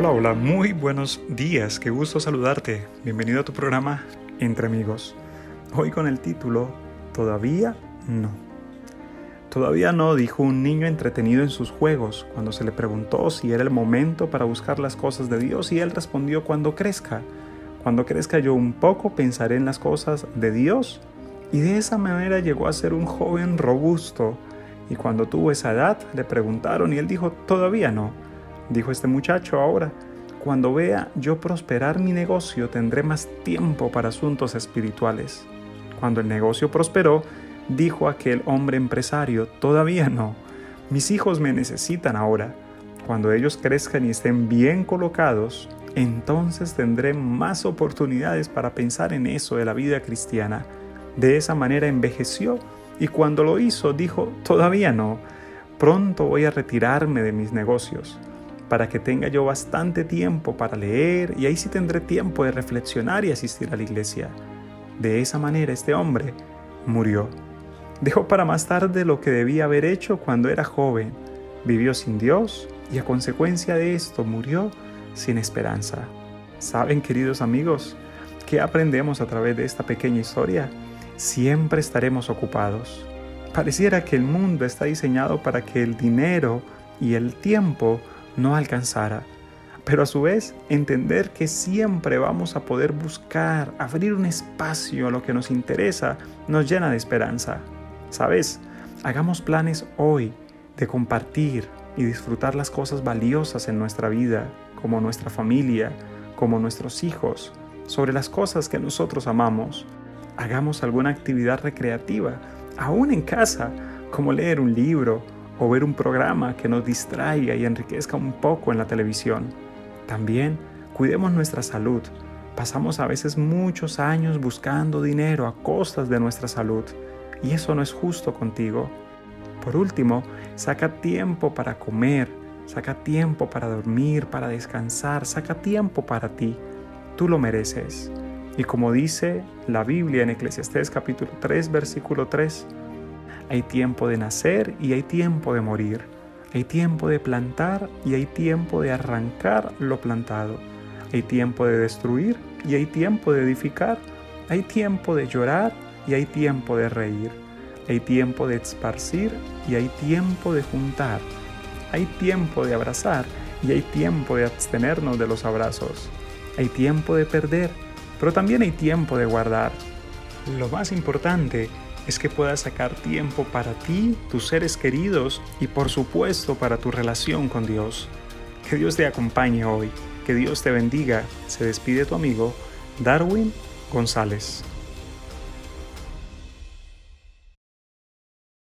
Hola, hola, muy buenos días, qué gusto saludarte. Bienvenido a tu programa Entre Amigos. Hoy con el título Todavía no. Todavía no, dijo un niño entretenido en sus juegos cuando se le preguntó si era el momento para buscar las cosas de Dios y él respondió cuando crezca. Cuando crezca yo un poco pensaré en las cosas de Dios. Y de esa manera llegó a ser un joven robusto. Y cuando tuvo esa edad le preguntaron y él dijo, todavía no dijo este muchacho ahora. Cuando vea yo prosperar mi negocio tendré más tiempo para asuntos espirituales. Cuando el negocio prosperó, dijo aquel hombre empresario, todavía no. Mis hijos me necesitan ahora. Cuando ellos crezcan y estén bien colocados, entonces tendré más oportunidades para pensar en eso de la vida cristiana. De esa manera envejeció y cuando lo hizo dijo, todavía no. Pronto voy a retirarme de mis negocios para que tenga yo bastante tiempo para leer y ahí sí tendré tiempo de reflexionar y asistir a la iglesia. De esa manera este hombre murió. Dejó para más tarde lo que debía haber hecho cuando era joven. Vivió sin Dios y a consecuencia de esto murió sin esperanza. ¿Saben, queridos amigos, qué aprendemos a través de esta pequeña historia? Siempre estaremos ocupados. Pareciera que el mundo está diseñado para que el dinero y el tiempo no alcanzara, pero a su vez entender que siempre vamos a poder buscar, abrir un espacio a lo que nos interesa, nos llena de esperanza. ¿Sabes? Hagamos planes hoy de compartir y disfrutar las cosas valiosas en nuestra vida, como nuestra familia, como nuestros hijos, sobre las cosas que nosotros amamos. Hagamos alguna actividad recreativa, aún en casa, como leer un libro o ver un programa que nos distraiga y enriquezca un poco en la televisión. También cuidemos nuestra salud. Pasamos a veces muchos años buscando dinero a costas de nuestra salud y eso no es justo contigo. Por último, saca tiempo para comer, saca tiempo para dormir, para descansar, saca tiempo para ti. Tú lo mereces. Y como dice la Biblia en Eclesiastés capítulo 3 versículo 3, hay tiempo de nacer y hay tiempo de morir. Hay tiempo de plantar y hay tiempo de arrancar lo plantado. Hay tiempo de destruir y hay tiempo de edificar. Hay tiempo de llorar y hay tiempo de reír. Hay tiempo de esparcir y hay tiempo de juntar. Hay tiempo de abrazar y hay tiempo de abstenernos de los abrazos. Hay tiempo de perder, pero también hay tiempo de guardar. Lo más importante es que puedas sacar tiempo para ti, tus seres queridos y por supuesto para tu relación con Dios. Que Dios te acompañe hoy, que Dios te bendiga. Se despide tu amigo Darwin González.